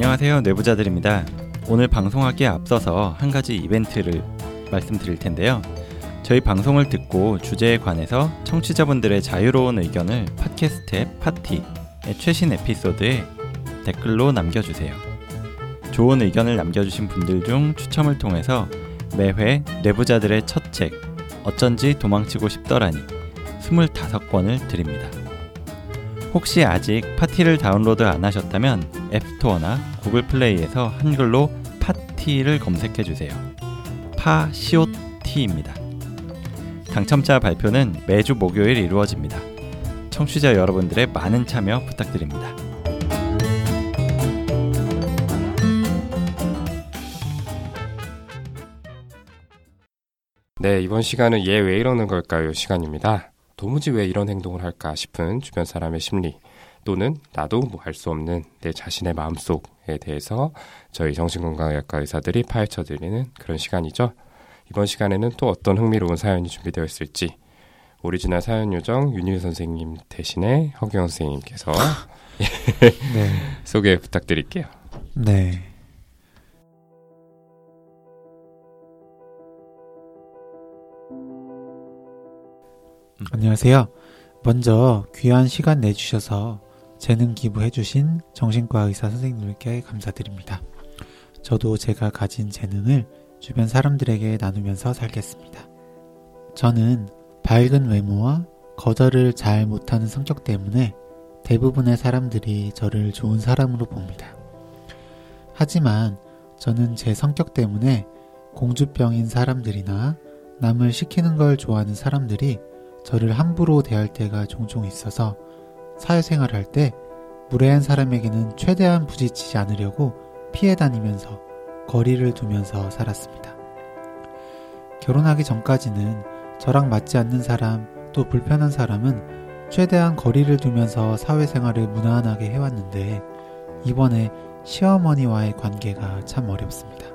안녕하세요. 내부자들입니다. 오늘 방송하기에 앞서서 한 가지 이벤트를 말씀드릴 텐데요. 저희 방송을 듣고 주제에 관해서 청취자분들의 자유로운 의견을 팟캐스트 앱 파티의 최신 에피소드에 댓글로 남겨주세요. 좋은 의견을 남겨주신 분들 중 추첨을 통해서 매회 내부자들의 첫 책, 어쩐지 도망치고 싶더라니 25권을 드립니다. 혹시 아직 파티를 다운로드 안 하셨다면 앱스토어나 구글 플레이에서 한글로 파티를 검색해 주세요. 파시오티입니다. 당첨자 발표는 매주 목요일 이루어집니다. 청취자 여러분들의 많은 참여 부탁드립니다. 네, 이번 시간은 얘 왜 이러는 걸까요? 시간입니다. 도무지 왜 이런 행동을 할까 싶은 주변 사람의 심리 또는 나도 뭐 알 수 없는 내 자신의 마음속에 대해서 저희 정신건강의학과 의사들이 파헤쳐 드리는 그런 시간이죠. 이번 시간에는 또 어떤 흥미로운 사연이 준비되어 있을지 오리지널 사연 요정 윤일 선생님 대신에 허경 선생님께서 네. 소개 부탁드릴게요. 네. 안녕하세요. 먼저 귀한 시간 내주셔서 재능 기부해주신 정신과 의사 선생님들께 감사드립니다. 저도 제가 가진 재능을 주변 사람들에게 나누면서 살겠습니다. 저는 밝은 외모와 거절을 잘 못하는 성격 때문에 대부분의 사람들이 저를 좋은 사람으로 봅니다. 하지만 저는 제 성격 때문에 공주병인 사람들이나 남을 시키는 걸 좋아하는 사람들이 저를 함부로 대할 때가 종종 있어서 사회생활 할때 무례한 사람에게는 최대한 부딪히지 않으려고 피해 다니면서 거리를 두면서 살았습니다. 결혼하기 전까지는 저랑 맞지 않는 사람 또 불편한 사람은 최대한 거리를 두면서 사회생활을 무난하게 해왔는데 이번에 시어머니와의 관계가 참 어렵습니다.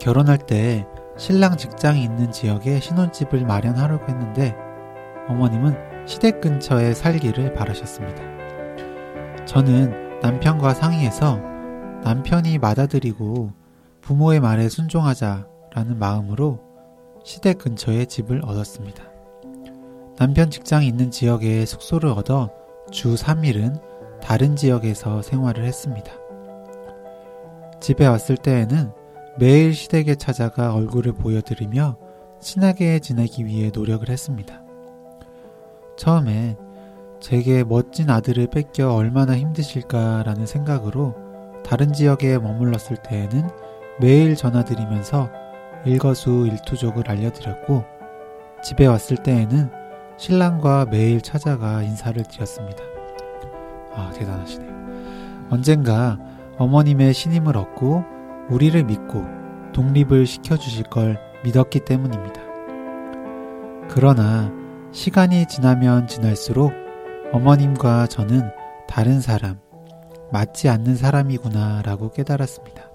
결혼할 때 신랑 직장이 있는 지역에 신혼집을 마련하려고 했는데 어머님은 시댁 근처에 살기를 바라셨습니다. 저는 남편과 상의해서 남편이 맞아들이고 부모의 말에 순종하자라는 마음으로 시댁 근처에 집을 얻었습니다. 남편 직장이 있는 지역에 숙소를 얻어 주 3일은 다른 지역에서 생활을 했습니다. 집에 왔을 때에는 매일 시댁에 찾아가 얼굴을 보여드리며 친하게 지내기 위해 노력을 했습니다. 처음엔 제게 멋진 아들을 뺏겨 얼마나 힘드실까라는 생각으로 다른 지역에 머물렀을 때에는 매일 전화드리면서 일거수 일투족을 알려드렸고 집에 왔을 때에는 신랑과 매일 찾아가 인사를 드렸습니다. 아, 대단하시네요. 언젠가 어머님의 신임을 얻고 우리를 믿고 독립을 시켜주실 걸 믿었기 때문입니다. 그러나 시간이 지나면 지날수록 어머님과 저는 다른 사람, 맞지 않는 사람이구나 라고 깨달았습니다.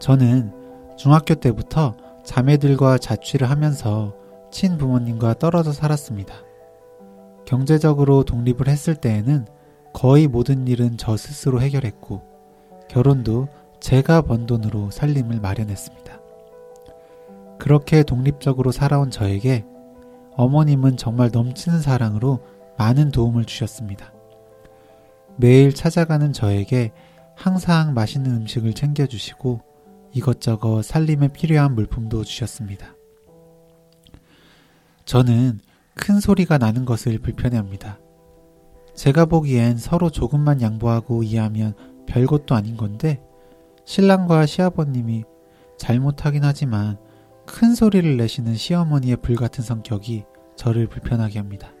저는 중학교 때부터 자매들과 자취를 하면서 친부모님과 떨어져 살았습니다. 경제적으로 독립을 했을 때에는 거의 모든 일은 저 스스로 해결했고, 결혼도 제가 번 돈으로 살림을 마련했습니다. 그렇게 독립적으로 살아온 저에게 어머님은 정말 넘치는 사랑으로 많은 도움을 주셨습니다. 매일 찾아가는 저에게 항상 맛있는 음식을 챙겨주시고 이것저것 살림에 필요한 물품도 주셨습니다. 저는 큰 소리가 나는 것을 불편해합니다. 제가 보기엔 서로 조금만 양보하고 이해하면 별것도 아닌 건데 신랑과 시아버님이 잘못하긴 하지만 큰 소리를 내시는 시어머니의 불같은 성격이 저를 불편하게 합니다.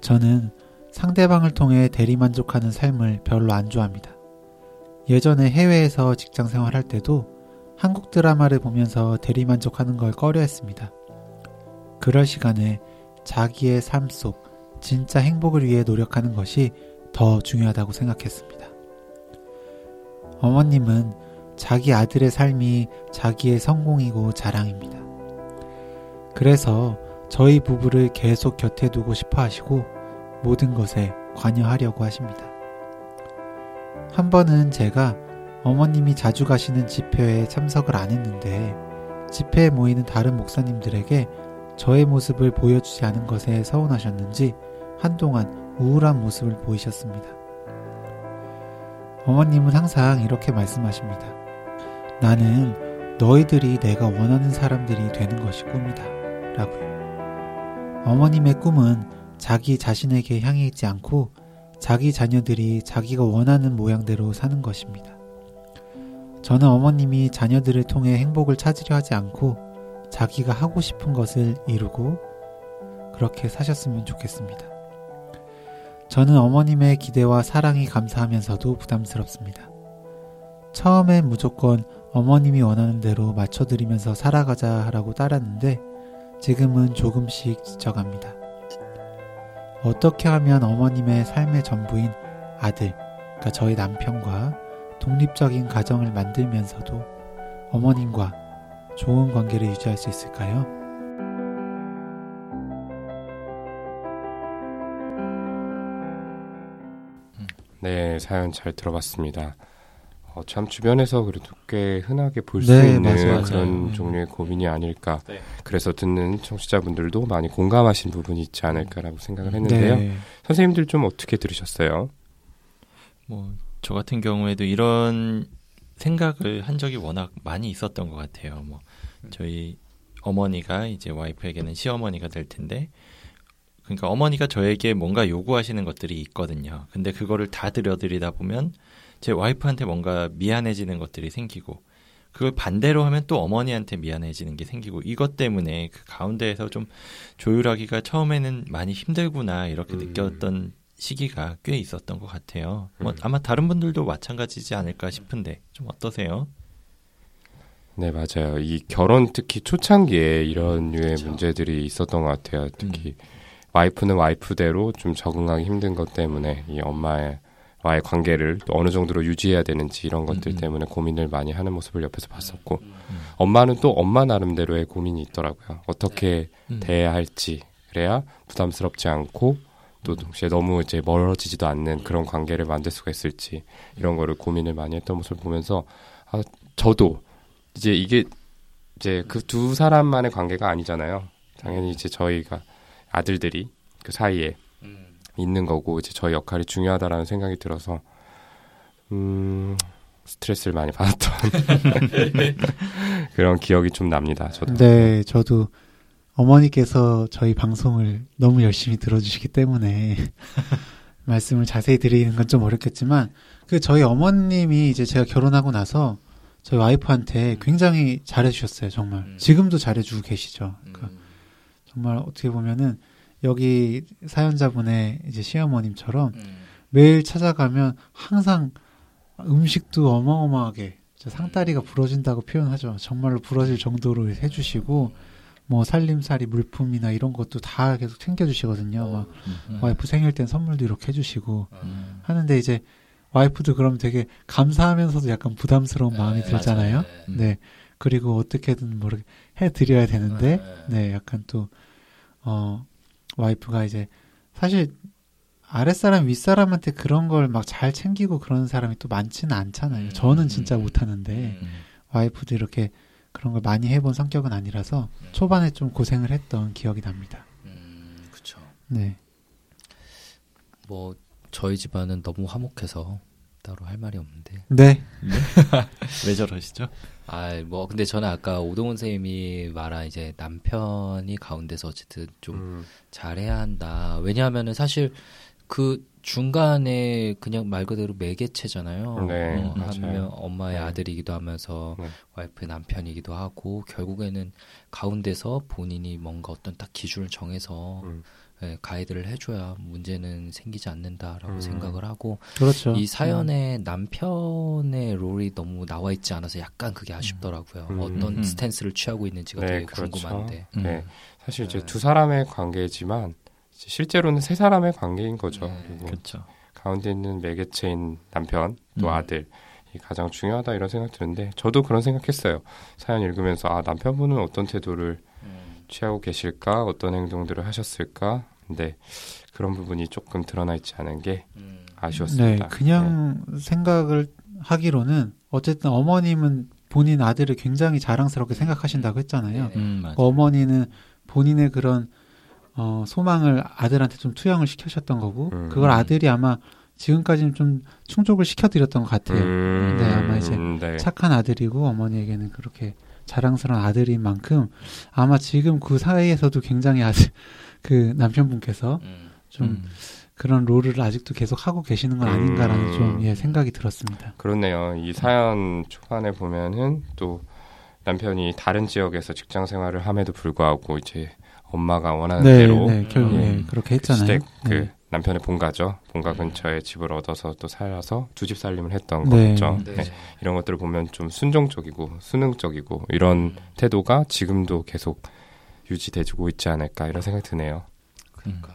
저는 상대방을 통해 대리만족하는 삶을 별로 안 좋아합니다. 예전에 해외에서 직장 생활할 때도 한국 드라마를 보면서 대리만족하는 걸 꺼려 했습니다. 그럴 시간에 자기의 삶 속 진짜 행복을 위해 노력하는 것이 더 중요하다고 생각했습니다. 어머님은 자기 아들의 삶이 자기의 성공이고 자랑입니다. 그래서 저희 부부를 계속 곁에 두고 싶어 하시고 모든 것에 관여하려고 하십니다. 한 번은 제가 어머님이 자주 가시는 집회에 참석을 안 했는데 집회에 모이는 다른 목사님들에게 저의 모습을 보여주지 않은 것에 서운하셨는지 한동안 우울한 모습을 보이셨습니다. 어머님은 항상 이렇게 말씀하십니다. 나는 너희들이 내가 원하는 사람들이 되는 것이 꿈이다. 라고요. 어머님의 꿈은 자기 자신에게 향해 있지 않고 자기 자녀들이 자기가 원하는 모양대로 사는 것입니다. 저는 어머님이 자녀들을 통해 행복을 찾으려 하지 않고 자기가 하고 싶은 것을 이루고 그렇게 사셨으면 좋겠습니다. 저는 어머님의 기대와 사랑이 감사하면서도 부담스럽습니다. 처음엔 무조건 어머님이 원하는 대로 맞춰드리면서 살아가자 하라고 따랐는데 지금은 조금씩 지쳐갑니다. 어떻게 하면 어머님의 삶의 전부인 아들, 그러니까 저희 남편과 독립적인 가정을 만들면서도 어머님과 좋은 관계를 유지할 수 있을까요? 네, 사연 잘 들어봤습니다. 어, 참 주변에서 그래도 꽤 흔하게 볼수 네, 있는 맞아요. 그런 음. 종류의 고민이 아닐까. 네. 그래서 듣는 청취자분들도 많이 공감하신 부분이 있지 않을까라고 생각을 했는데요. 네. 선생님들 좀 어떻게 들으셨어요? 뭐 저 같은 경우에도 이런 생각을 한 적이 워낙 많이 있었던 것 같아요. 뭐 저희 어머니가 이제 와이프에게는 시어머니가 될 텐데 그러니까 어머니가 저에게 뭔가 요구하시는 것들이 있거든요. 근데 그거를 다 들여드리다 보면 제 와이프한테 뭔가 미안해지는 것들이 생기고 그걸 반대로 하면 또 어머니한테 미안해지는 게 생기고 이것 때문에 그 가운데에서 좀 조율하기가 처음에는 많이 힘들구나 이렇게 음. 느꼈던 시기가 꽤 있었던 것 같아요. 뭐 음. 아마 다른 분들도 마찬가지지 않을까 싶은데 좀 어떠세요? 네, 맞아요. 이 결혼 특히 초창기에 이런 류의 그쵸. 문제들이 있었던 것 같아요. 특히 와이프는 와이프대로 좀 적응하기 힘든 것 때문에 이 엄마의 와의 관계를 또 어느 정도로 유지해야 되는지 이런 것들 음, 음. 때문에 고민을 많이 하는 모습을 옆에서 봤었고 엄마는 또 엄마 나름대로의 고민이 있더라고요. 어떻게 음. 대해야 할지 그래야 부담스럽지 않고 또 동시에 너무 이제 멀어지지도 않는 그런 관계를 만들 수가 있을지 이런 거를 고민을 많이 했던 모습을 보면서 아 저도 이제 이게 이제 그 두 사람만의 관계가 아니잖아요. 당연히 이제 저희가 아들들이 그 사이에 있는 거고 이제 저희 역할이 중요하다라는 생각이 들어서 음 스트레스를 많이 받았던 그런 기억이 좀 납니다. 저도. 네, 저도 어머니께서 저희 방송을 너무 열심히 들어주시기 때문에 말씀을 자세히 드리는 건 좀 어렵겠지만 그 저희 어머님이 이제 제가 결혼하고 나서 저희 와이프한테 굉장히 잘해주셨어요, 정말. 음. 지금도 잘해주고 계시죠. 음. 그러니까 정말 어떻게 보면은 여기 사연자분의 이제 시어머님처럼 음. 매일 찾아가면 항상 음식도 어마어마하게 상다리가 부러진다고 표현하죠. 정말로 부러질 정도로 해주시고 뭐 살림살이 물품이나 이런 것도 다 계속 챙겨주시거든요. 막 음. 와이프 생일 땐 선물도 이렇게 해주시고 음. 하는데 이제 와이프도 그럼 되게 감사하면서도 약간 부담스러운 마음이 네, 들잖아요. 맞아요. 네. 네. 그리고 어떻게든 뭐 이렇게 해드려야 되는데 네, 약간 또, 어, 와이프가 이제, 사실, 아랫사람, 윗사람한테 그런 걸 막 잘 챙기고 그런 사람이 또 많지는 않잖아요. 음, 저는 진짜 음, 못하는데, 음. 와이프도 이렇게 그런 걸 많이 해본 성격은 아니라서, 초반에 좀 고생을 했던 기억이 납니다. 음, 그쵸. 네. 뭐 저희 집안은 너무 화목해서 따로 할 말이 없는데. 네. 왜 저러시죠? 아, 뭐 근데 저는 아까 오동훈 선생님이 말한 이제 남편이 가운데서 어쨌든 좀 음, 잘해야 한다. 왜냐하면은 사실 그 중간에 그냥 말 그대로 매개체잖아요. 네, 어. 하면 엄마의 네. 아들이기도 하면서 네. 와이프의 남편이기도 하고 결국에는 가운데서 본인이 뭔가 어떤 딱 기준을 정해서 음. 예, 가이드를 해줘야 문제는 생기지 않는다라고 음. 생각을 하고 그렇죠. 이 사연에 남편의 롤이 너무 나와 있지 않아서 약간 그게 아쉽더라고요. 음. 어떤 음. 스탠스를 취하고 있는지가 네, 되게 그렇죠. 궁금한데. 음. 네. 사실 이제 네. 두 사람의 관계지만 실제로는 세 사람의 관계인 거죠. 네. 그리고 그렇죠. 가운데 있는 매개체인 남편 또 음. 아들 이 가장 중요하다 이런 생각 드는데 저도 그런 생각했어요. 사연 읽으면서 아 남편분은 어떤 태도를 음. 취하고 계실까 어떤 행동들을 하셨을까 근데 그런 부분이 조금 드러나 있지 않은 게 음. 네, 아쉬웠습니다. 그냥 생각을 하기로는 어쨌든 어머님은 본인 아들을 굉장히 자랑스럽게 생각하신다고 했잖아요. 네네. 음, 맞아. 어머니는 본인의 그런 어, 소망을 아들한테 좀 투영을 시켜셨던 거고 음. 그걸 아들이 아마 지금까지는 좀 충족을 시켜드렸던 것 같아요. 음, 네, 아마 이제 네. 착한 아들이고 어머니에게는 그렇게 자랑스러운 아들인 만큼 아마 지금 그 사이에서도 굉장히 아들 그 남편분께서 음. 좀 음. 그런 롤을 아직도 계속 하고 계시는 건 아닌가라는 음. 좀 예, 생각이 들었습니다. 그렇네요. 이 사연 초반에 보면은 또 남편이 다른 지역에서 직장 생활을 함에도 불구하고 이제 엄마가 원하는 네, 대로 네, 결국 음. 예, 그렇게 그 했잖아요. 시댁 그 네. 남편의 본가죠. 본가 음. 근처에 집을 얻어서 또 살아서 두 집 살림을 했던 네. 거죠. 네. 네. 이런 것들을 보면 좀 순종적이고 수능적이고 이런 태도가 지금도 계속 유지돼주고 있지 않을까 이런 생각이 드네요. 그러니까.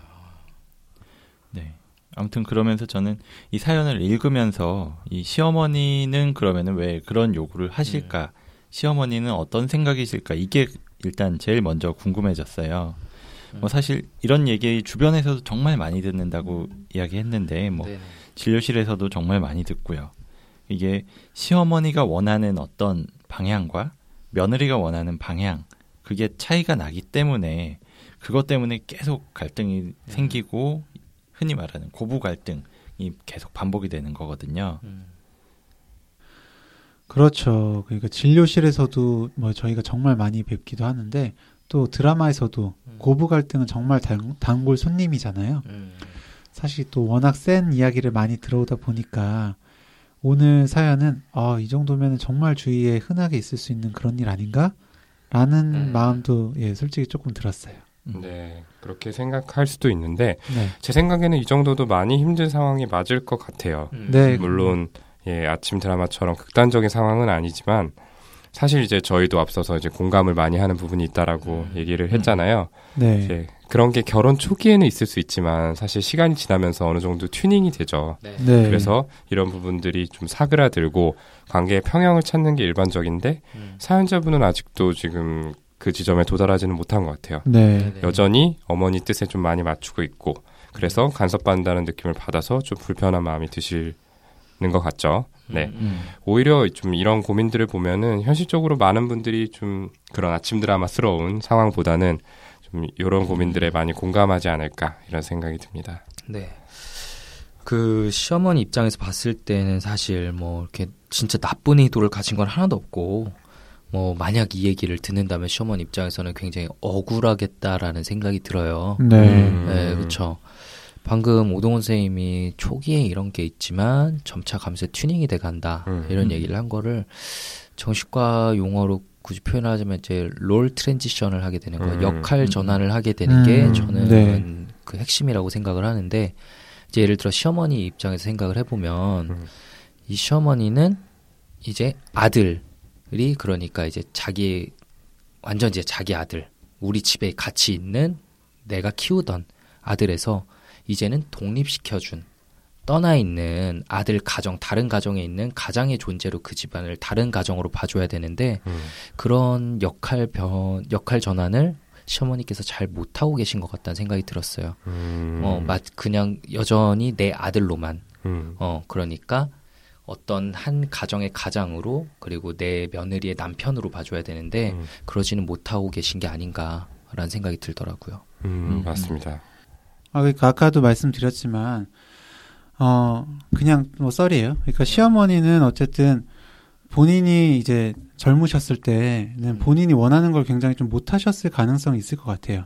네. 아무튼 그러면서 저는 이 사연을 읽으면서 이 시어머니는 그러면은 왜 그런 요구를 하실까? 시어머니는 어떤 생각이실까? 이게 일단 제일 먼저 궁금해졌어요. 뭐 사실 이런 얘기 주변에서도 정말 많이 듣는다고 이야기했는데 뭐 네네. 진료실에서도 정말 많이 듣고요. 이게 시어머니가 원하는 어떤 방향과 며느리가 원하는 방향 그게 차이가 나기 때문에 그것 때문에 계속 갈등이 생기고 흔히 말하는 고부 갈등이 계속 반복이 되는 거거든요. 음. 그렇죠. 그러니까 진료실에서도 뭐 저희가 정말 많이 뵙기도 하는데 또 드라마에서도 음. 고부 갈등은 정말 단, 단골 손님이잖아요. 음. 사실 또 워낙 센 이야기를 많이 들어오다 보니까 오늘 사연은 아, 이 정도면 정말 주위에 흔하게 있을 수 있는 그런 일 아닌가? 라는 음. 마음도 예, 솔직히 조금 들었어요. 음. 네, 그렇게 생각할 수도 있는데 네. 제 생각에는 이 정도도 많이 힘든 상황이 맞을 것 같아요. 음. 네. 물론 예, 아침 드라마처럼 극단적인 상황은 아니지만 사실 이제 저희도 앞서서 이제 공감을 많이 하는 부분이 있다라고 음. 얘기를 했잖아요. 네. 이제 그런 게 결혼 초기에는 있을 수 있지만 사실 시간이 지나면서 어느 정도 튜닝이 되죠. 네. 네. 그래서 이런 부분들이 좀 사그라들고 관계의 평형을 찾는 게 일반적인데 음. 사연자분은 아직도 지금 그 지점에 도달하지는 못한 것 같아요. 네. 네네. 여전히 어머니 뜻에 좀 많이 맞추고 있고 그래서 간섭받는다는 느낌을 받아서 좀 불편한 마음이 드시는 것 같죠. 네. 음. 음. 오히려 좀 이런 고민들을 보면은 현실적으로 많은 분들이 좀 그런 아침 드라마스러운 상황보다는 좀 이런 고민들에 많이 공감하지 않을까 이런 생각이 듭니다. 네. 그 시어머니 입장에서 봤을 때는 사실 뭐 이렇게 진짜 나쁜 의도를 가진 건 하나도 없고 뭐 만약 이 얘기를 듣는다면 시어머니 입장에서는 굉장히 억울하겠다라는 생각이 들어요. 네. 음. 네, 그렇죠. 방금 오동원 선생님이 초기에 이런 게 있지만 점차 가면서 튜닝이 돼 간다 음. 이런 얘기를 한 거를 정신과 용어로 굳이 표현하자면 이제 롤 트랜지션을 하게 되는 거예요. 음. 역할 전환을 하게 되는 게 음. 저는 네. 그 핵심이라고 생각을 하는데 이제 예를 들어 시어머니 입장에서 생각을 해보면 음. 이 시어머니는 이제 아들이 그러니까 이제 자기 완전 이제 자기 아들 우리 집에 같이 있는 내가 키우던 아들에서 이제는 독립시켜준 떠나 있는 아들 가정 다른 가정에 있는 가장의 존재로 그 집안을 다른 가정으로 봐줘야 되는데 음. 그런 역할 변 역할 전환을 시어머니께서 잘 못하고 계신 것 같다는 생각이 들었어요. 음. 어, 맛 그냥 여전히 내 아들로만 음. 어, 그러니까 어떤 한 가정의 가장으로 그리고 내 며느리의 남편으로 봐줘야 되는데 음. 그러지는 못하고 계신 게 아닌가라는 생각이 들더라고요. 음, 음. 맞습니다. 아, 그러니까 아까도 말씀드렸지만, 어, 그냥 뭐 썰이에요. 그러니까 시어머니는 어쨌든 본인이 이제 젊으셨을 때는 본인이 원하는 걸 굉장히 좀 못하셨을 가능성이 있을 것 같아요.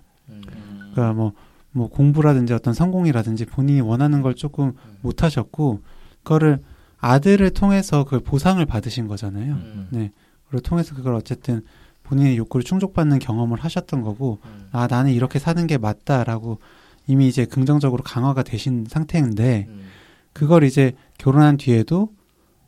그러니까 뭐, 뭐 공부라든지 어떤 성공이라든지 본인이 원하는 걸 조금 못하셨고, 그거를 아들을 통해서 그걸 보상을 받으신 거잖아요. 음. 네. 그걸 통해서 그걸 어쨌든 본인의 욕구를 충족받는 경험을 하셨던 거고, 음. 아, 나는 이렇게 사는 게 맞다라고 이미 이제 긍정적으로 강화가 되신 상태인데, 음. 그걸 이제 결혼한 뒤에도,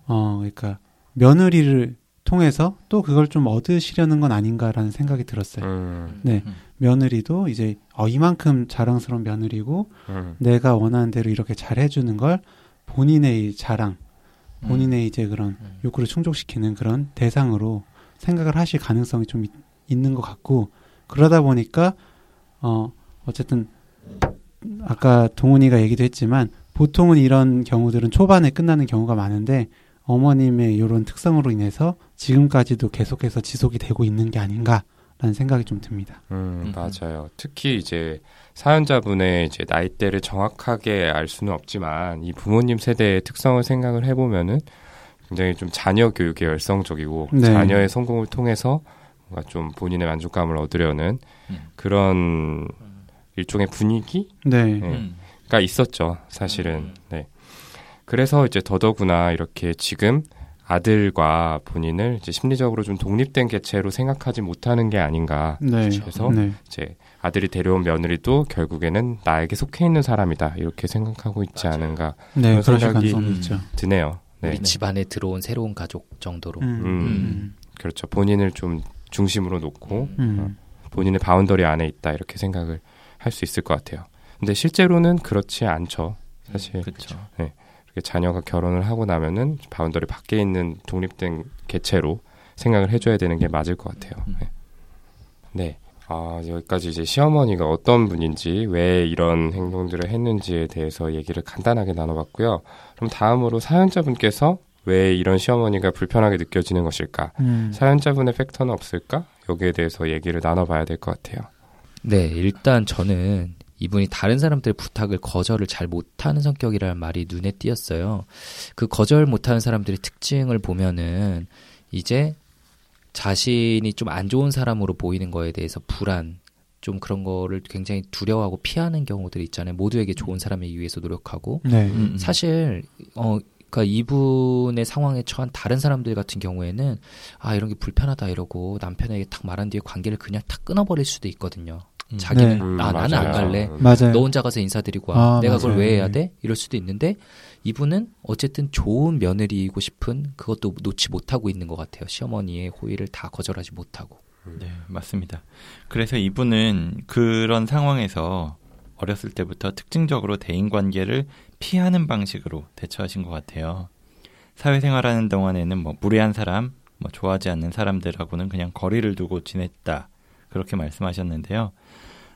어, 그러니까 며느리를 통해서 또 그걸 좀 얻으시려는 건 아닌가라는 생각이 들었어요. 음. 네. 음. 며느리도 이제, 어, 이만큼 자랑스러운 며느리고, 음. 내가 원하는 대로 이렇게 잘 해주는 걸 본인의 자랑, 본인의 이제 그런 음. 욕구를 충족시키는 그런 대상으로 생각을 하실 가능성이 좀 있, 있는 것 같고 그러다 보니까 어 어쨌든 아까 동훈이가 얘기도 했지만 보통은 이런 경우들은 초반에 끝나는 경우가 많은데 어머님의 이런 특성으로 인해서 지금까지도 계속해서 지속이 되고 있는 게 아닌가라는 생각이 좀 듭니다. 음, 음. 맞아요. 특히 이제 사연자분의 이제 나이대를 정확하게 알 수는 없지만 이 부모님 세대의 특성을 생각을 해보면은 굉장히 좀 자녀 교육에 열성적이고 네. 자녀의 성공을 통해서 뭔가 좀 본인의 만족감을 얻으려는 음. 그런 일종의 분위기 네. 네. 음. 가 있었죠, 사실은. 음. 네. 그래서 이제 더더구나 이렇게 지금 아들과 본인을 이제 심리적으로 좀 독립된 개체로 생각하지 못하는 게 아닌가. 네. 그래서 네. 이제 아들이 데려온 며느리도 결국에는 나에게 속해 있는 사람이다. 이렇게 생각하고 있지 맞아요. 않은가 네, 그런 생각이 있죠. 드네요. 네. 우리 집안에 들어온 새로운 가족 정도로. 음. 음. 그렇죠. 본인을 좀 중심으로 놓고 음. 본인의 boundary 안에 있다. 이렇게 생각을 할 수 있을 것 같아요. 근데 실제로는 그렇지 않죠. 사실 그렇죠. 이렇게 자녀가 결혼을 하고 나면은 boundary 밖에 있는 독립된 개체로 생각을 해줘야 되는 게 맞을 것 같아요. 음. 네. 네. 아, 여기까지 이제 시어머니가 어떤 분인지, 왜 이런 행동들을 했는지에 대해서 얘기를 간단하게 나눠봤고요. 그럼 다음으로 사연자분께서 왜 이런 시어머니가 불편하게 느껴지는 것일까? 음. 사연자분의 팩터는 없을까? 여기에 대해서 얘기를 나눠봐야 될 것 같아요. 네, 일단 저는 이분이 다른 사람들의 부탁을 거절을 잘 못하는 성격이라는 말이 눈에 띄었어요. 그 거절 못하는 사람들의 특징을 보면은 이제 자신이 좀 안 좋은 사람으로 보이는 거에 대해서 불안, 좀 그런 거를 굉장히 두려워하고 피하는 경우들이 있잖아요. 모두에게 좋은 사람이기 위해서 노력하고 네. 음. 사실 어 그러니까 이분의 상황에 처한 다른 사람들 같은 경우에는 아 이런 게 불편하다 이러고 남편에게 탁 말한 뒤에 관계를 그냥 탁 끊어버릴 수도 있거든요. 음. 자기는 네. 음, 아 나는 안. 갈래. 음. 맞아요. 너 혼자 가서 인사드리고 와. 아, 내가 그걸 맞아요. 왜 해야 네. 돼? 이럴 수도 있는데 이분은 어쨌든 좋은 며느리이고 싶은 그것도 놓지 못하고 있는 것 같아요. 시어머니의 호의를 다 거절하지 못하고. 네, 맞습니다. 그래서 이분은 그런 상황에서 어렸을 때부터 특징적으로 대인 관계를 피하는 방식으로 대처하신 것 같아요. 사회생활하는 동안에는 뭐 무례한 사람, 뭐 좋아하지 않는 사람들하고는 그냥 거리를 두고 지냈다. 그렇게 말씀하셨는데요.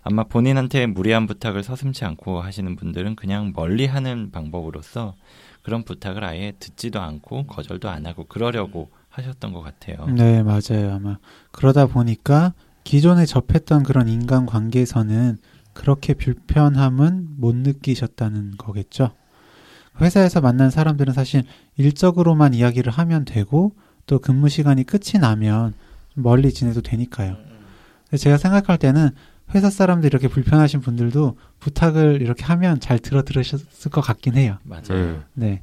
아마 본인한테 무리한 부탁을 서슴지 않고 하시는 분들은 그냥 멀리 하는 방법으로서 그런 부탁을 아예 듣지도 않고 거절도 안 하고 그러려고 하셨던 것 같아요. 네, 맞아요. 아마 그러다 보니까 기존에 접했던 그런 인간 관계에서는 그렇게 불편함은 못 느끼셨다는 거겠죠. 회사에서 만난 사람들은 사실 일적으로만 이야기를 하면 되고 또 근무 시간이 끝이 나면 멀리 지내도 되니까요. 제가 생각할 때는 회사 사람들 이렇게 불편하신 분들도 부탁을 이렇게 하면 잘 들어 들으셨을 것 같긴 해요. 맞아요. 음. 네.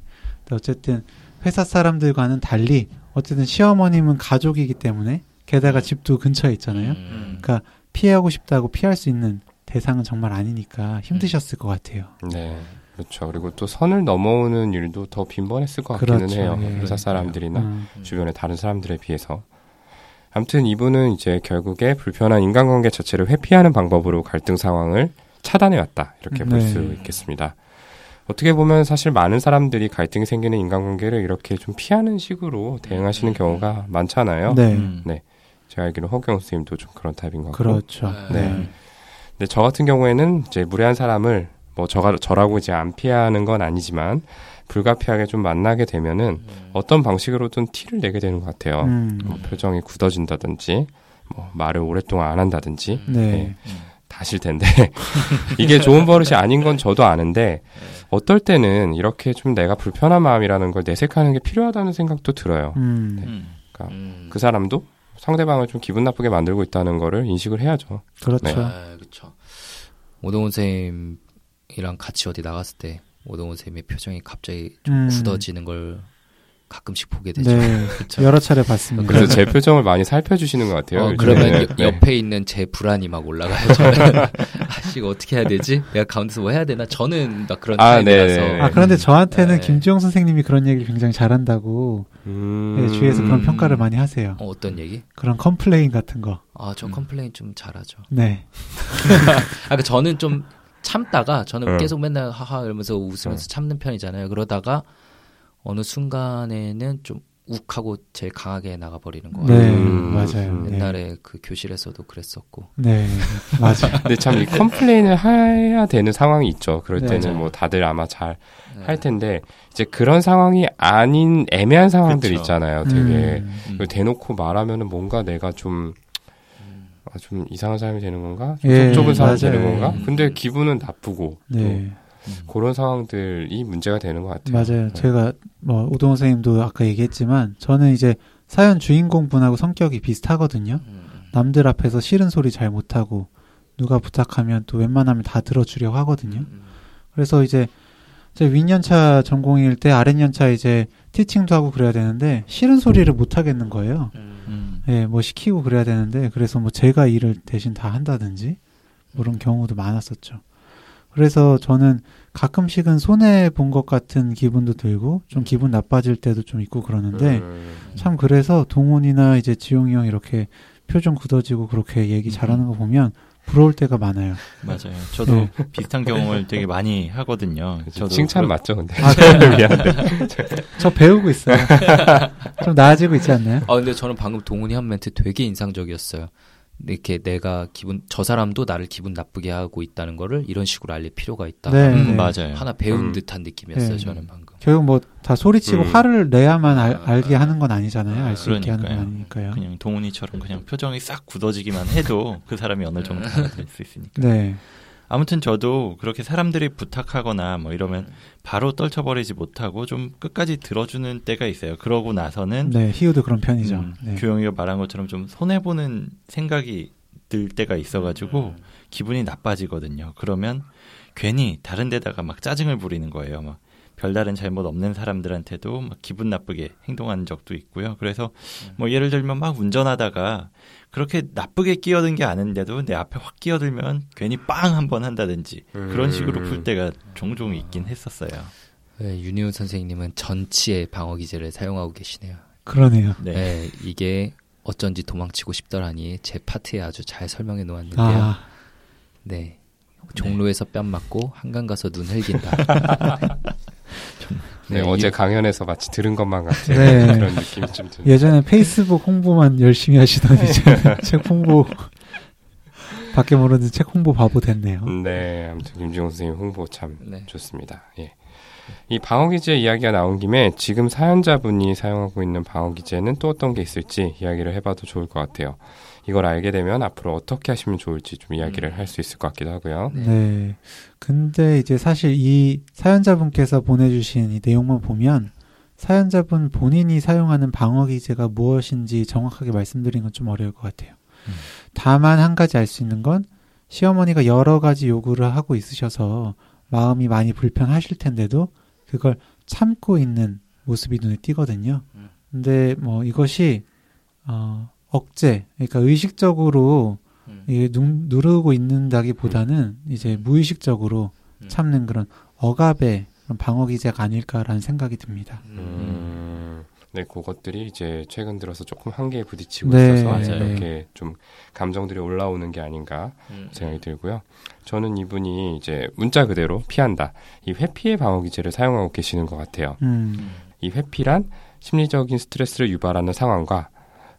어쨌든 회사 사람들과는 달리 어쨌든 시어머님은 가족이기 때문에 게다가 집도 근처에 있잖아요. 음. 그러니까 피하고 싶다고 피할 수 있는 대상은 정말 아니니까 힘드셨을 것 같아요. 네. 그렇죠. 그리고 또 선을 넘어오는 일도 더 빈번했을 것 같기는 그렇죠. 해요. 예. 회사 사람들이나 음. 주변의 다른 사람들에 비해서. 아무튼 이분은 이제 결국에 불편한 인간관계 자체를 회피하는 방법으로 갈등 상황을 차단해 왔다. 이렇게 볼 네. 수 있겠습니다. 어떻게 보면 사실 많은 사람들이 갈등이 생기는 인간관계를 이렇게 좀 피하는 식으로 대응하시는 음. 경우가 많잖아요. 네. 음. 네. 제가 알기로 허경 선생님도 좀 그런 타입인 것 같고. 그렇죠. 네. 네. 근데 저 같은 경우에는 이제 무례한 사람을 뭐 저가 저라고 이제 안 피하는 건 아니지만 불가피하게 좀 만나게 되면은 어떤 방식으로든 티를 내게 되는 것 같아요. 음. 뭐 표정이 굳어진다든지 뭐 말을 오랫동안 안 한다든지 네. 다싫 텐데 이게 좋은 버릇이 아닌 건 저도 아는데 어떨 때는 이렇게 좀 내가 불편한 마음이라는 걸 내색하는 게 필요하다는 생각도 들어요. 음. 음. 음. 그 사람도 상대방을 좀 기분 나쁘게 만들고 있다는 거를 인식을 해야죠. 그렇죠. 네. 아, 그렇죠. 오동훈 쌤이랑 같이 어디 나갔을 때 오동훈 쌤의 표정이 갑자기 좀 음. 굳어지는 걸 가끔씩 보게 되죠. 네. 여러 차례 봤습니다. 그래서 제 표정을 많이 살펴주시는 것 같아요. 어. 그러면 여- 네. 옆에 있는 제 불안이 막 올라가요. 저는 아씨 이거 어떻게 해야 되지? 내가 가운데서 뭐 해야 되나? 저는 막 그런 아, 타입이라서 네네. 아, 그런데 저한테는 네. 김지영 선생님이 그런 얘기를 굉장히 잘한다고 음... 네, 주위에서 그런 음. 평가를 많이 하세요. 어, 어떤 얘기? 그런 complain 같은 거. 아, 저 음. complain 좀 잘하죠. 네. 아, 그 저는 좀 참다가 저는 응. 계속 맨날 하하 이러면서 웃으면서 참는 편이잖아요. 그러다가 어느 순간에는 좀 욱하고 제일 강하게 나가버리는 거 네, 같아요. 음, 맞아요. 음. 네. 옛날에 그 교실에서도 그랬었고. 네, 맞아요. 근데 참 이 complain을 해야 되는 상황이 있죠. 그럴 네, 때는 맞아요. 뭐 다들 아마 잘할 네. 텐데 이제 그런 상황이 아닌 애매한 상황들 그쵸. 있잖아요. 되게 음, 음. 그걸 대놓고 말하면은 뭔가 내가 좀, 아, 좀 이상한 사람이 되는 건가? 좀 예, 속 좁은 사람이 맞아요. 되는 건가? 음. 근데 기분은 나쁘고 네, 음. 또 그런 상황들이 문제가 되는 것 같아요. 맞아요. 네. 제가 뭐 오동호 선생님도 아까 얘기했지만 저는 이제 사연 주인공 분하고 성격이 비슷하거든요. 음. 남들 앞에서 싫은 소리 잘 못하고 누가 부탁하면 또 웬만하면 다 들어주려고 하거든요. 음. 그래서 이제 제 윗연차 전공일 때 아랫연차 이제 티칭도 하고 그래야 되는데 싫은 소리를 못 하겠는 거예요. 음. 음. 예, 뭐 시키고 그래야 되는데 그래서 뭐 제가 일을 대신 다 한다든지 뭐 그런 경우도 많았었죠. 그래서 저는 가끔씩은 손해 본 것 같은 기분도 들고 좀 기분 나빠질 때도 좀 있고 그러는데 음, 참 그래서 동훈이나 이제 지용이 형 이렇게 표정 굳어지고 그렇게 얘기 음. 잘하는 거 보면 부러울 때가 많아요. 맞아요. 저도 비슷한 경험을 되게 많이 하거든요. 저도 칭찬 그렇- 맞죠, 근데? 아. 저 배우고 있어요. 좀 나아지고 있지 않나요? 아 근데 저는 방금 동훈이 한 멘트 되게 인상적이었어요. 이렇게 내가 기분 저 사람도 나를 기분 나쁘게 하고 있다는 거를 이런 식으로 알릴 필요가 있다. 네, 음, 네. 맞아요. 하나 배운 음. 듯한 느낌이었어요. 네. 저는 방금. 결국 뭐 다 소리치고 음. 화를 내야만 알, 아, 알게 아, 하는 건 아니잖아요. 알 수 있게 하는 건. 아니니까요. 그냥 동훈이처럼 그냥 표정이 싹 굳어지기만 해도 그 사람이 어느 정도 될수 있으니까. 네. 아무튼 저도 그렇게 사람들이 부탁하거나 뭐 이러면 바로 떨쳐버리지 못하고 좀 끝까지 들어주는 때가 있어요. 그러고 나서는 네, 희우도 그런 편이죠. 음, 네. 교영이가 말한 것처럼 좀 손해 보는 생각이 들 때가 있어가지고 기분이 나빠지거든요. 그러면 괜히 다른 데다가 막 짜증을 부리는 거예요. 막 별다른 잘못 없는 사람들한테도 막 기분 나쁘게 행동한 적도 있고요. 그래서 뭐 예를 들면 막 운전하다가 그렇게 나쁘게 끼어든 게 아닌데도 내 앞에 확 끼어들면 괜히 빵 한 번 한다든지 그런 식으로 음. 풀 때가 종종 있긴 했었어요. 네, 윤희훈 선생님은 전치의 방어 기제를 사용하고 계시네요. 그러네요. 네. 네, 이게 어쩐지 도망치고 싶더라니 제 파트에 아주 잘 설명해 놓았는데요. 아, 네. 종로에서 뺨 맞고 한강 가서 눈 흘긴다. 네, 네, 어제 이- 강연에서 마치 들은 것만 같은 네. 그런 느낌이 좀 드는. 예전에 페이스북 홍보만 열심히 하시던 이제 책 홍보 밖에 모르는 책 홍보 바보 됐네요. 네, 아무튼 김지용 선생님 홍보 참 네. 좋습니다. 예. 이 방어 기제 이야기가 나온 김에 지금 사연자분이 사용하고 있는 방어 기제는 또 어떤 게 있을지 이야기를 해봐도 좋을 것 같아요. 이걸 알게 되면 앞으로 어떻게 하시면 좋을지 좀 이야기를 음. 할수 있을 것 같기도 하고요. 네. 네. 근데 이제 사실 이 사연자분께서 보내주신 이 내용만 보면 사연자분 본인이 사용하는 방어 기제가 무엇인지 정확하게 말씀드리는 건좀 어려울 것 같아요. 음. 다만 한 가지 알 수 있는 건 시어머니가 여러 가지 요구를 하고 있으셔서 마음이 많이 불편하실 텐데도 그걸 참고 있는 모습이 눈에 띄거든요. 음. 근데 뭐 이것이 어, 억제, 그러니까 의식적으로 음. 이게 누, 누르고 있는다기보다는 이제 무의식적으로 음. 참는 그런 억압의 그런 방어 기제가 아닐까라는 생각이 듭니다. 음, 네, 그것들이 이제 최근 들어서 조금 한계에 부딪히고 네, 있어서 맞아요. 이렇게 좀 감정들이 올라오는 게 아닌가 음. 생각이 들고요. 저는 이분이 이제 문자 그대로 피한다. 이 회피의 방어 기제를 사용하고 계시는 것 같아요. 음, 이 회피란 심리적인 스트레스를 유발하는 상황과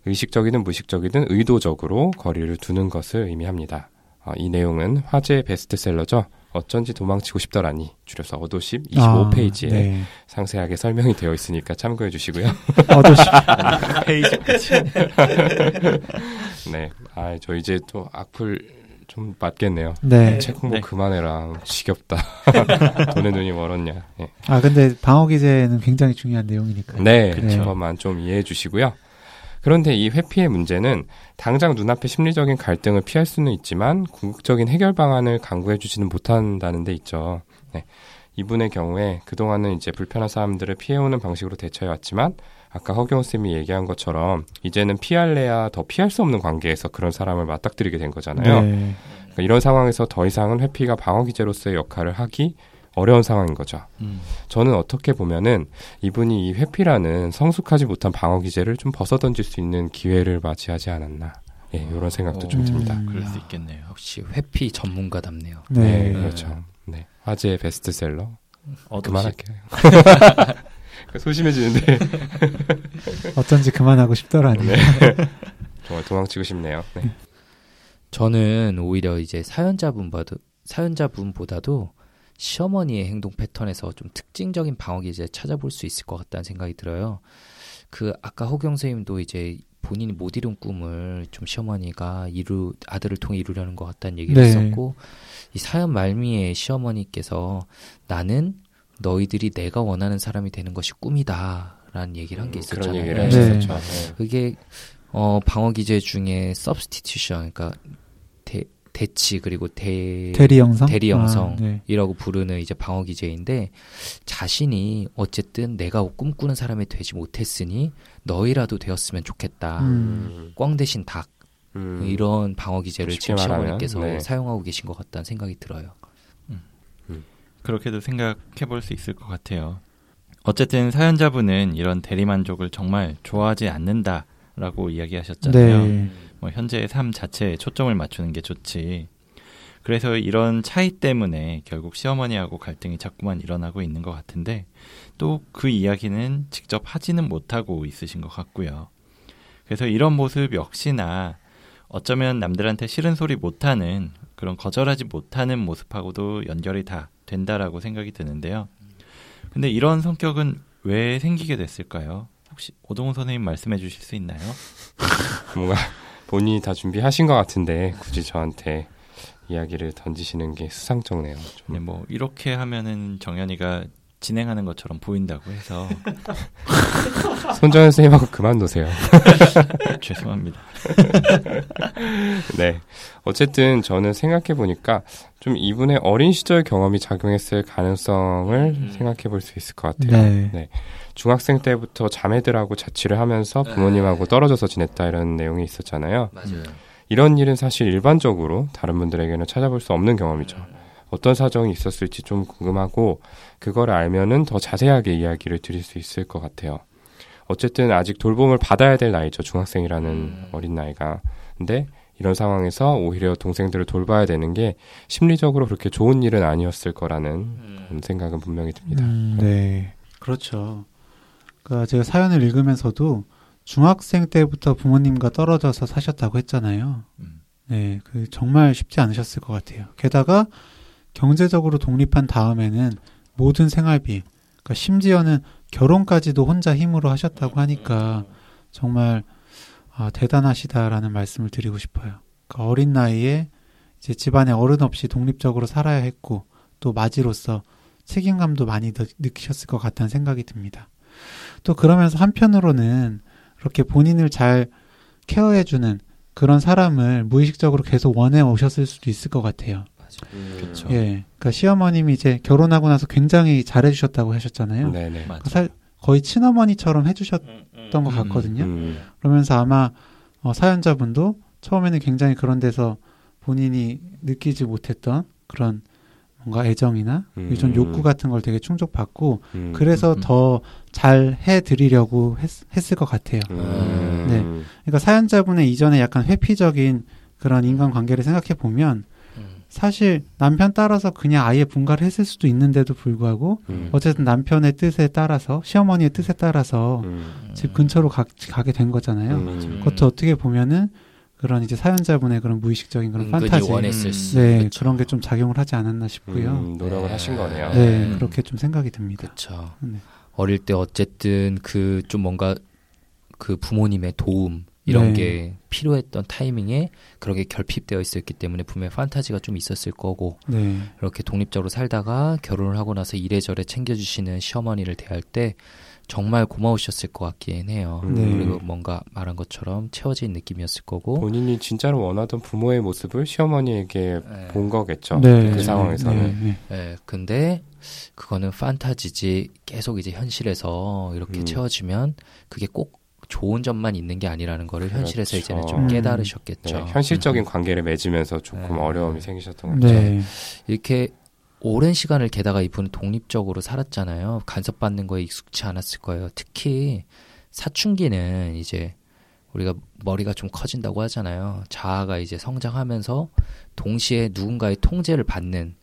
의식적이든 무의식적이든 의도적으로 거리를 두는 것을 의미합니다. 어, 이 내용은 화제의 베스트셀러죠. 어쩐지 도망치고 싶더라니 줄여서 어도십 25페이지에 아, 네. 상세하게 설명이 되어 있으니까 참고해 주시고요. 어도시 페이지까지. 네, 아, 저 이제 또 악플 좀 맞겠네요. 네. 책 홍보 네. 그만해라. 지겹다. 돈의 눈이 멀었냐. 예. 아 근데 방어 기제는 굉장히 중요한 내용이니까요. 네, 그쵸. 그것만 좀 이해해 주시고요. 그런데 이 회피의 문제는 당장 눈앞의 심리적인 갈등을 피할 수는 있지만 궁극적인 해결 방안을 강구해 주지는 못한다는 데 있죠. 네. 이분의 경우에 그동안은 이제 불편한 사람들을 피해오는 방식으로 대처해 왔지만 아까 허경호 쌤이 얘기한 것처럼 이제는 피할래야 더 피할 수 없는 관계에서 그런 사람을 맞닥뜨리게 된 거잖아요. 네. 그러니까 이런 상황에서 더 이상은 회피가 방어 기제로서의 역할을 하기 어려운 상황인 거죠. 음. 저는 어떻게 보면은 이분이 이 회피라는 성숙하지 못한 방어 기제를 좀 벗어던질 수 있는 기회를 맞이하지 않았나. 예, 이런 생각도 좀 어, 듭니다. 음. 그럴 수 있겠네요. 역시 회피 전문가답네요. 네. 네, 그렇죠. 네. 화제의 베스트셀러. 어도시. 그만할게요. 소심해지는데 어쩐지 그만하고 싶더라니. 네. 정말 도망치고 싶네요. 네. 저는 오히려 이제 사연자분보다 사연자분보다도 시어머니의 행동 패턴에서 좀 특징적인 방어 기제 찾아볼 수 있을 것 같다는 생각이 들어요. 그 아까 허경 선생님도 이제 본인이 못 이룬 꿈을 좀 시어머니가 이루 아들을 통해 이루려는 것 같다는 얘기를 네. 했었고 이 사연 말미에 시어머니께서 나는 너희들이 내가 원하는 사람이 되는 것이 꿈이다라는 얘기를 한게 음, 그런 있었잖아요. 얘기를 네. 네. 그게 어 방어 기제 중에 substitution 그러니까 대, 대치 그리고 대 대리 영성? 대리 영성. 아, 네. 이라고 부르는 이제 방어 기제인데 자신이 어쨌든 내가 꿈꾸는 사람이 되지 못했으니 너희라도 되었으면 좋겠다. 음. 꽝 대신 닭 음. 이런 방어 기제를 지금 시어머니께서 네. 사용하고 계신 것 같다는 생각이 들어요. 그렇게도 생각해 볼 수 있을 것 같아요. 어쨌든 사연자분은 이런 대리만족을 정말 좋아하지 않는다라고 이야기하셨잖아요. 네. 뭐 현재의 삶 자체에 초점을 맞추는 게 좋지. 그래서 이런 차이 때문에 결국 시어머니하고 갈등이 자꾸만 일어나고 있는 것 같은데 또 그 이야기는 직접 하지는 못하고 있으신 것 같고요. 그래서 이런 모습 역시나 어쩌면 남들한테 싫은 소리 못하는 그런 거절하지 못하는 모습하고도 연결이 다 된다라고 생각이 드는데요. 근데 이런 성격은 왜 생기게 됐을까요? 혹시 오동훈 선생님 말씀해 주실 수 있나요? 뭔가 본인이 다 준비하신 것 같은데 굳이 저한테 이야기를 던지시는 게 수상쩍네요. 좀. 네, 뭐 이렇게 하면은 정연이가 진행하는 것처럼 보인다고 해서 손정현 선생님하고 그만 놓으세요. 죄송합니다. 네. 어쨌든 저는 생각해 보니까 좀 이분의 어린 시절 경험이 작용했을 가능성을 음. 생각해 볼 수 있을 것 같아요. 네. 중학생 때부터 자매들하고 자취를 하면서 부모님하고 떨어져서 지냈다 이런 내용이 있었잖아요. 맞아요. 이런 일은 사실 일반적으로 다른 분들에게는 찾아볼 수 없는 경험이죠. 어떤 사정이 있었을지 좀 궁금하고 그걸 알면은 더 자세하게 이야기를 드릴 수 있을 것 같아요. 어쨌든 아직 돌봄을 받아야 될 나이죠. 중학생이라는 음. 어린 나이가. 근데 이런 상황에서 오히려 동생들을 돌봐야 되는 게 심리적으로 그렇게 좋은 일은 아니었을 거라는 음. 그런 생각은 분명히 듭니다. 음, 네. 그렇죠. 그러니까 제가 사연을 읽으면서도 중학생 때부터 부모님과 떨어져서 사셨다고 했잖아요. 음. 네, 그 정말 쉽지 않으셨을 것 같아요. 게다가 경제적으로 독립한 다음에는 모든 생활비, 그러니까 심지어는 결혼까지도 혼자 힘으로 하셨다고 하니까 정말 아, 대단하시다라는 말씀을 드리고 싶어요. 그러니까 어린 나이에 이제 집안에 어른 없이 독립적으로 살아야 했고 또 마지로서 책임감도 많이 느- 느끼셨을 것 같다는 생각이 듭니다. 또 그러면서 한편으로는 이렇게 본인을 잘 케어해주는 그런 사람을 무의식적으로 계속 원해 오셨을 수도 있을 것 같아요. 그쵸. 예. 그러니까 시어머님이 이제 결혼하고 나서 굉장히 잘해주셨다고 하셨잖아요. 네네. 맞아. 사- 거의 친어머니처럼 해주셨던 것 음, 같거든요. 음, 그러면서 아마 어, 사연자분도 처음에는 굉장히 그런 데서 본인이 느끼지 못했던 그런 뭔가 애정이나 음. 이런 욕구 같은 걸 되게 충족받고 음, 그래서 음. 더잘 해드리려고 했, 을것 같아요. 음, 네. 그러니까 사연자분의 이전에 약간 회피적인 그런 인간관계를 생각해 보면 음. 사실 남편 따라서 그냥 아예 분가를 했을 수도 있는데도 불구하고 음, 어쨌든 남편의 뜻에 따라서 시어머니의 뜻에 따라서 음, 집 근처로 가, 가게 된 거잖아요. 음, 그것도 어떻게 보면은 그런 이제 사연자분의 그런 무의식적인 그런 은근히 판타지, 원했을 수. 네 그쵸. 그런 게 좀 작용을 하지 않았나 싶고요. 음, 노력을 네. 하신 거네요. 네, 음. 그렇게 좀 생각이 듭니다. 그렇죠. 네. 어릴 때 어쨌든 그 좀 뭔가 그 부모님의 도움 이런 네. 게 필요했던 타이밍에 그렇게 결핍되어 있었기 때문에 분명 히 판타지가 좀 있었을 거고 네, 이렇게 독립적으로 살다가 결혼을 하고 나서 이래저래 챙겨주시는 시어머니를 대할 때 정말 고마우셨을 것 같긴 해요. 네. 그리고 뭔가 말한 것처럼 채워진 느낌이었을 거고 본인이 진짜로 원하던 부모의 모습을 시어머니에게 네. 본 거겠죠. 네, 그 네, 상황에서는. 네, 네. 예, 근데 그거는 판타지지 계속 이제 현실에서 이렇게 음. 채워지면 그게 꼭 좋은 점만 있는 게 아니라는 거를 현실에서 그렇죠. 이제는 좀 음. 깨달으셨겠죠. 네, 현실적인 관계를 맺으면서 조금 네. 어려움이 생기셨던 거죠. 네, 이렇게 오랜 시간을 게다가 이분은 독립적으로 살았잖아요. 간섭받는 거에 익숙치 않았을 거예요. 특히 사춘기는 이제 우리가 머리가 좀 커진다고 하잖아요. 자아가 이제 성장하면서 동시에 누군가의 통제를 받는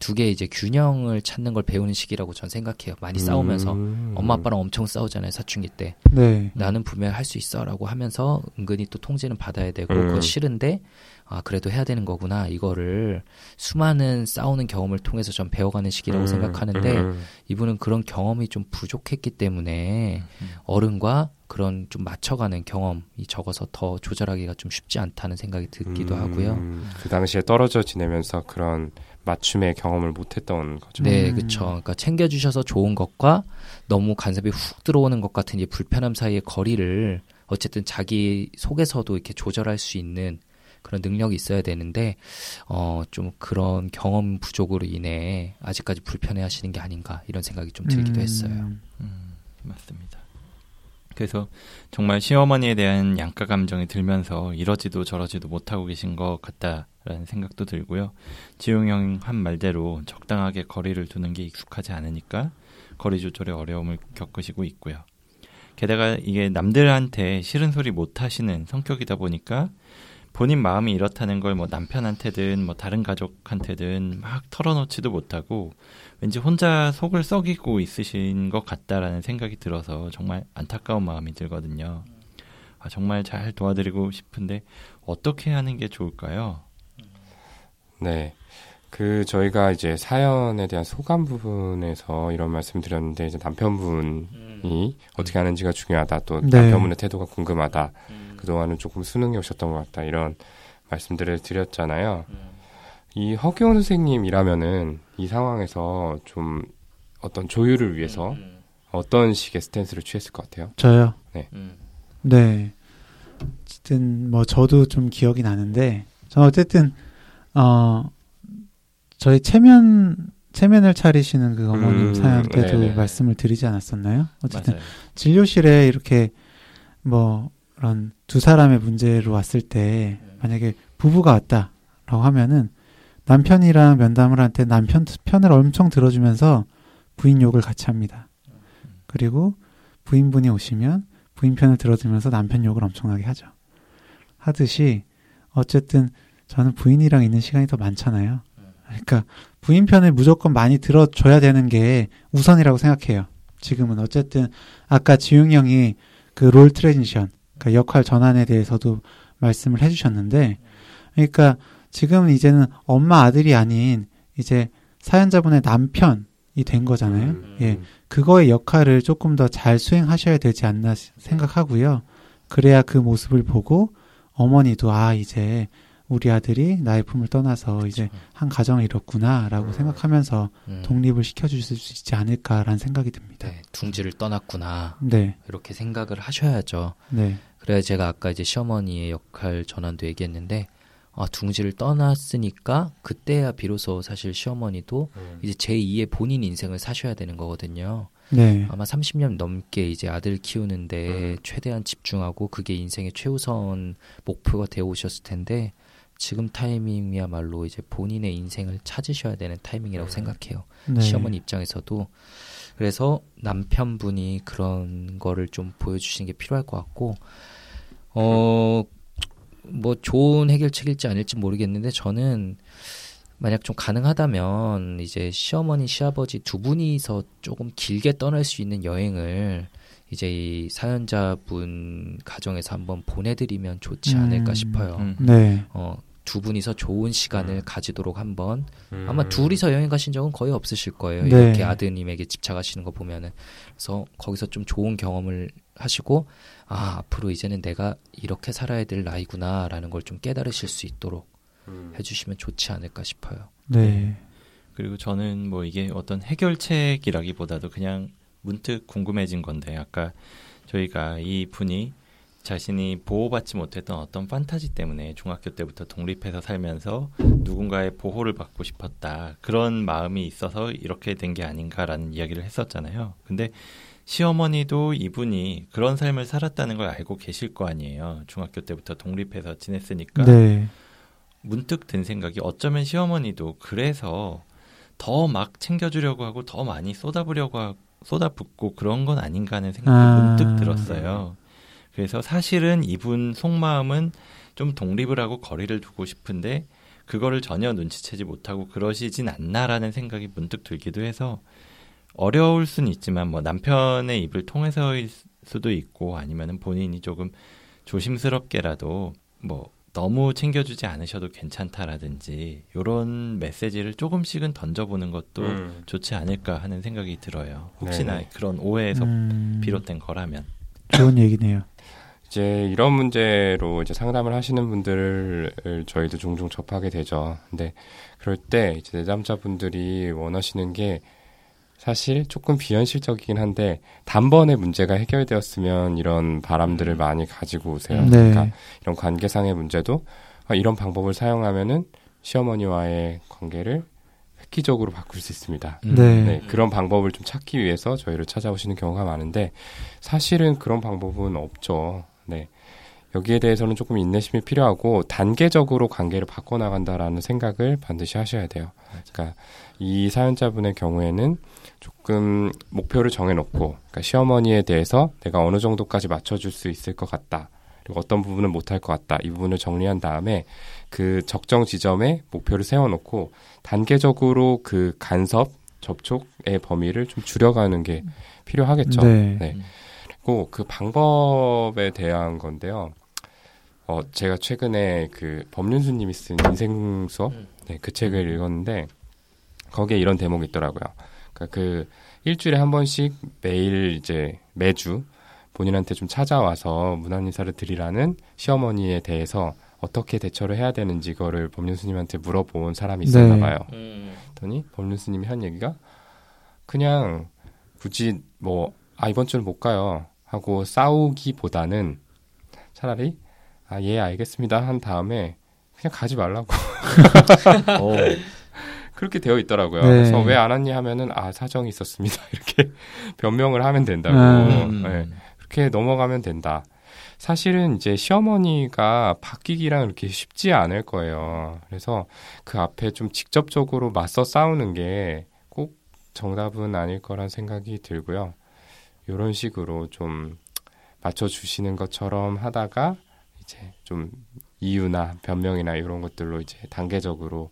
두 개의 이제 균형을 찾는 걸 배우는 시기라고 전 생각해요. 많이 싸우면서 음. 엄마 아빠랑 엄청 싸우잖아요 사춘기 때. 네. 나는 분명히 할 수 있어라고 하면서 은근히 또 통제는 받아야 되고 음. 그거 싫은데 아 그래도 해야 되는 거구나 이거를 수많은 싸우는 경험을 통해서 전 배워가는 시기라고 음, 생각하는데 음. 이분은 그런 경험이 좀 부족했기 때문에 음. 어른과 그런 좀 맞춰가는 경험이 적어서 더 조절하기가 좀 쉽지 않다는 생각이 듣기도 음. 하고요. 그 당시에 떨어져 지내면서 그런 맞춤의 경험을 못했던 거죠. 네, 음. 그렇죠. 그러니까 챙겨주셔서 좋은 것과 너무 간섭이 훅 들어오는 것 같은 이 불편함 사이의 거리를 어쨌든 자기 속에서도 이렇게 조절할 수 있는 그런 능력이 있어야 되는데 어 좀 그런 경험 부족으로 인해 아직까지 불편해하시는 게 아닌가 이런 생각이 좀 들기도 음, 했어요. 음, 맞습니다. 그래서 정말 시어머니에 대한 양가 감정이 들면서 이러지도 저러지도 못하고 계신 것 같다라는 생각도 들고요. 지용 형 한 말대로 적당하게 거리를 두는 게 익숙하지 않으니까 거리 조절에 어려움을 겪으시고 있고요. 게다가 이게 남들한테 싫은 소리 못 하시는 성격이다 보니까 본인 마음이 이렇다는 걸 뭐 남편한테든 뭐 다른 가족한테든 막 털어놓지도 못하고 왠지 혼자 속을 썩이고 있으신 것 같다라는 생각이 들어서 정말 안타까운 마음이 들거든요. 아, 정말 잘 도와드리고 싶은데 어떻게 하는 게 좋을까요? 네. 그 저희가 이제 사연에 대한 소감 부분에서 이런 말씀 드렸는데 이제 남편분이 어떻게 하는지가 중요하다. 또 네. 남편분의 태도가 궁금하다. 그동안은 조금 수능이 오셨던 것 같다. 이런 말씀들을 드렸잖아요. 이 허기원 선생님이라면은 이 상황에서 좀 어떤 조율을 위해서 어떤 식의 스탠스를 취했을 것 같아요. 저요. 음. 네. 어쨌든 뭐 저도 좀 기억이 나는데 저는 어쨌든 어 저희 체면 체면을 차리시는 그 어머님 음, 사연 때도 네네. 말씀을 드리지 않았었나요? 어쨌든 맞아요. 진료실에 이렇게 뭐 그런 두 사람의 문제로 왔을 때 만약에 부부가 왔다라고 하면은 남편이랑 면담을 할 때 남편 편을 엄청 들어주면서 부인 욕을 같이 합니다. 그리고 부인분이 오시면 부인 편을 들어주면서 남편 욕을 엄청나게 하죠. 하듯이 어쨌든 저는 부인이랑 있는 시간이 더 많잖아요. 그러니까 부인 편을 무조건 많이 들어줘야 되는 게 우선이라고 생각해요. 지금은 어쨌든 아까 지웅 형이 그 role transition, 그러니까 역할 전환에 대해서도 말씀을 해주셨는데, 그러니까 지금은 이제는 엄마 아들이 아닌 이제 사연자분의 남편이 된 거잖아요. 음, 예, 그거의 역할을 조금 더 잘 수행하셔야 되지 않나 시- 생각하고요. 그래야 그 모습을 보고 어머니도 아 이제 우리 아들이 나의 품을 떠나서 이제 한 가정을 이뤘구나라고 생각하면서 음. 독립을 시켜주실 수 있지 않을까라는 생각이 듭니다. 네, 둥지를 떠났구나 네, 이렇게 생각을 하셔야죠. 네, 그래야 제가 아까 이제 시어머니의 역할 전환도 얘기했는데 아, 둥지를 떠났으니까 그때야 비로소 사실 시어머니도 이제 제2의 본인 인생을 사셔야 되는 거거든요. 네, 아마 30년 넘게 이제 아들 키우는데 음. 최대한 집중하고 그게 인생의 최우선 목표가 되어 오셨을 텐데 지금 타이밍이야말로 이제 본인의 인생을 찾으셔야 되는 타이밍이라고 음. 생각해요. 네. 시어머니 입장에서도 그래서 남편분이 그런 거를 좀 보여주시는 게 필요할 것 같고 어 뭐 좋은 해결책일지 아닐지 모르겠는데 저는 만약 좀 가능하다면 이제 시어머니 시아버지 두 분이서 조금 길게 떠날 수 있는 여행을 이제 이 사연자분 가정에서 한번 보내드리면 좋지 않을까 음. 싶어요. 음. 네, 어, 두 분이서 좋은 시간을 음. 가지도록 한번 음. 아마 둘이서 여행 가신 적은 거의 없으실 거예요. 네. 이렇게 아드님에게 집착하시는 거 보면은 그래서 거기서 좀 좋은 경험을 하시고 아 앞으로 이제는 내가 이렇게 살아야 될 나이구나라는 걸 좀 깨달으실 수 있도록 음. 해주시면 좋지 않을까 싶어요. 네, 그리고 저는 뭐 이게 어떤 해결책이라기보다도 그냥 문득 궁금해진 건데 아까 저희가 이 분이 자신이 보호받지 못했던 어떤 판타지 때문에 중학교 때부터 독립해서 살면서 누군가의 보호를 받고 싶었다 그런 마음이 있어서 이렇게 된 게 아닌가라는 이야기를 했었잖아요. 근데 시어머니도 이분이 그런 삶을 살았다는 걸 알고 계실 거 아니에요. 중학교 때부터 독립해서 지냈으니까 네, 문득 든 생각이 어쩌면 시어머니도 그래서 더 막 챙겨주려고 하고 더 많이 쏟아부려고 하, 쏟아붓고 그런 건 아닌가 하는 생각이 아. 문득 들었어요. 그래서 사실은 이분 속마음은 좀 독립을 하고 거리를 두고 싶은데 그거를 전혀 눈치채지 못하고 그러시진 않나라는 생각이 문득 들기도 해서 어려울 수는 있지만 뭐 남편의 입을 통해서일 수도 있고 아니면은 본인이 조금 조심스럽게라도 뭐 너무 챙겨주지 않으셔도 괜찮다라든지 요런 메시지를 조금씩은 던져보는 것도 음. 좋지 않을까 하는 생각이 들어요. 혹시나 네네. 그런 오해에서 음, 비롯된 거라면. 좋은 얘기네요. 이제 이런 문제로 이제 상담을 하시는 분들을 저희도 종종 접하게 되죠. 근데 그럴 때 이제 내담자분들이 원하시는 게 사실 조금 비현실적이긴 한데 단번에 문제가 해결되었으면 이런 바람들을 많이 가지고 오세요. 네. 그러니까 이런 관계상의 문제도 아, 이런 방법을 사용하면은 시어머니와의 관계를 획기적으로 바꿀 수 있습니다. 음. 네. 네, 그런 방법을 좀 찾기 위해서 저희를 찾아오시는 경우가 많은데 사실은 그런 방법은 없죠. 네. 여기에 대해서는 조금 인내심이 필요하고 단계적으로 관계를 바꿔나간다라는 생각을 반드시 하셔야 돼요. 그러니까 이 사연자분의 경우에는 조금 목표를 정해놓고 그러니까 시어머니에 대해서 내가 어느 정도까지 맞춰줄 수 있을 것 같다. 그리고 어떤 부분은 못할 것 같다. 이 부분을 정리한 다음에 그 적정 지점에 목표를 세워놓고 단계적으로 그 간섭 접촉의 범위를 좀 줄여가는 게 필요하겠죠. 네. 네. 그리고 그 방법에 대한 건데요. 어, 제가 최근에 그 법륜수님이 쓴 인생 수업, 음. 네, 그 책을 읽었는데 거기에 이런 대목이 있더라고요. 그러니까 그 일주일에 한 번씩 매일 이제 매주 본인한테 좀 찾아와서 문안 인사를 드리라는 시어머니에 대해서 어떻게 대처를 해야 되는지 그거를 법륜스님한테 물어본 사람이 있었나 네. 봐요. 음. 그랬더니 법륜스님이 한 얘기가 그냥 굳이 뭐 아 이번 주는 못 가요 하고 싸우기보다는 차라리 아 예 알겠습니다 한 다음에 그냥 가지 말라고 오, 그렇게 되어 있더라고요. 네. 그래서 왜 안 왔니 하면은 아 사정이 있었습니다 이렇게 변명을 하면 된다고 아. 음. 네, 그렇게 넘어가면 된다. 사실은 이제 시어머니가 바뀌기랑 이렇게 쉽지 않을 거예요. 그래서 그 앞에 좀 직접적으로 맞서 싸우는 게 꼭 정답은 아닐 거란 생각이 들고요. 이런 식으로 좀 맞춰주시는 것처럼 하다가 이제 좀 이유나 변명이나 이런 것들로 이제 단계적으로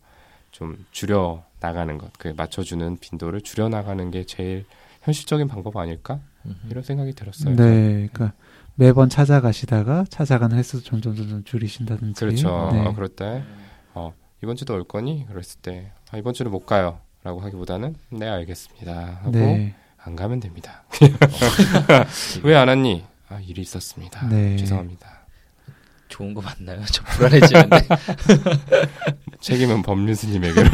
좀 줄여 나가는 것, 그 맞춰주는 빈도를 줄여 나가는 게 제일 현실적인 방법 아닐까 이런 생각이 들었어요. 네. 그러니까 매번 찾아가시다가 찾아가는 횟수 점점 점점 줄이신다든지. 그렇죠. 네. 어, 그럴 때 어, 이번 주도 올 거니? 그랬을 때 아, 이번 주는 못 가요 라고 하기보다는 네 알겠습니다 하고 네. 안 가면 됩니다. 왜 안 왔니? 아 일이 있었습니다. 네. 죄송합니다. 좋은 거 맞나요? 저 불안해지는데. 책임은 법륜스님에게로.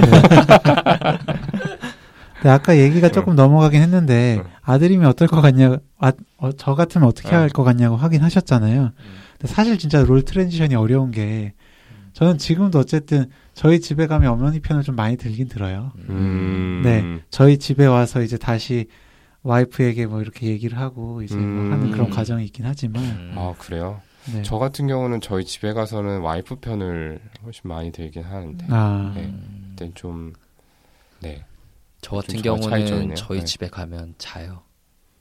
네, 아까 얘기가 조금 넘어가긴 했는데 응. 아들이면 어떨 것 같냐, 아, 어, 저 같으면 어떻게 응. 할것 같냐고 하긴 하셨잖아요. 근데 사실 진짜 role transition이 어려운 게 저는 지금도 어쨌든 저희 집에 가면 어머니 편을 좀 많이 들긴 들어요. 음. 네. 저희 집에 와서 이제 다시 와이프에게 뭐 이렇게 얘기를 하고 이제 뭐 음. 하는 그런 과정이 있긴 하지만 음. 아 그래요? 네. 저 같은 경우는 저희 집에 가서는 와이프 편을 훨씬 많이 들긴 하는데 아, 네. 음. 그때 좀 네. 저 같은 경우는. 저희 네. 집에 가면 자요.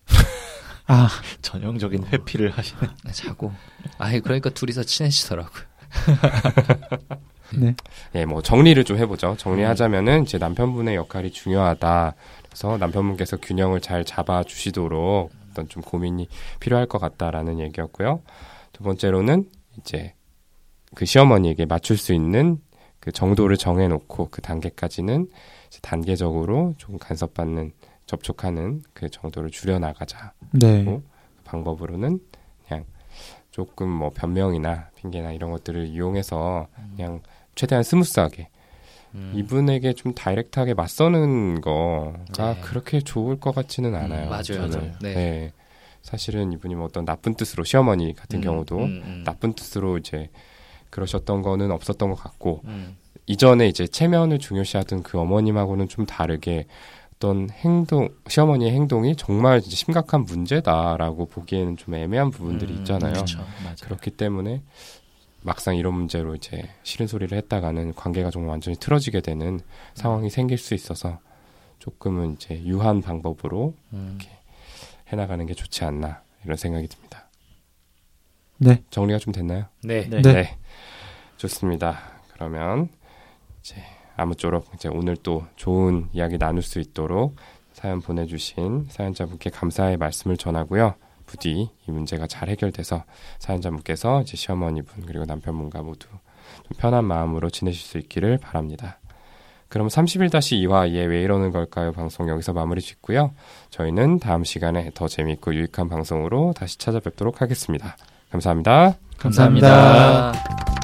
아, 전형적인 회피를 하시는. 자고. 아이 그러니까 둘이서 친해지더라고요. 네. 예, 뭐 정리를 좀 해보죠. 정리하자면은 이제 남편분의 역할이 중요하다. 그래서 남편분께서 균형을 잘 잡아 주시도록 어떤 좀 고민이 필요할 것 같다라는 얘기였고요. 두 번째로는 이제 그 시어머니에게 맞출 수 있는 그 정도를 정해놓고 그 단계까지는 단계적으로 조금 간섭받는 접촉하는 그 정도를 줄여 나가자. 네. 어? 방법으로는 그냥 조금 뭐 변명이나 핑계나 이런 것들을 이용해서 그냥 최대한 smooth하게 음. 이분에게 좀 direct하게 맞서는 거가 네. 그렇게 좋을 것 같지는 않아요. 음, 맞아요, 저는. 맞아요. 네. 사실은 이분이 뭐 어떤 나쁜 뜻으로 시어머니 같은 음, 경우도 음, 음. 나쁜 뜻으로 이제 그러셨던 거는 없었던 것 같고 음. 이전에 이제 체면을 중요시하던 그 어머님하고는 좀 다르게 어떤 행동 시어머니의 행동이 정말 심각한 문제다라고 보기에는 좀 애매한 부분들이 음, 있잖아요. 그렇죠. 그렇기 때문에 막상 이런 문제로 이제 싫은 소리를 했다가는 관계가 정말 완전히 틀어지게 되는 상황이 생길 수 있어서 조금은 이제 유한 방법으로 음. 해나가는 게 좋지 않나 이런 생각이 듭니다. 네. 정리가 좀 됐나요? 네. 네. 네. 좋습니다. 그러면 이제 아무쪼록 이제 오늘 또 좋은 이야기 나눌 수 있도록 사연 보내주신 사연자분께 감사의 말씀을 전하고요. 부디 이 문제가 잘 해결돼서 사연자분께서 이제 시어머니분 그리고 남편분과 모두 좀 편한 마음으로 지내실 수 있기를 바랍니다. 그럼 31-2화 얘왜 이러는 걸까요? 방송 여기서 마무리 짓고요. 저희는 다음 시간에 더 재밌고 유익한 방송으로 다시 찾아뵙도록 하겠습니다. 감사합니다. 감사합니다. 감사합니다.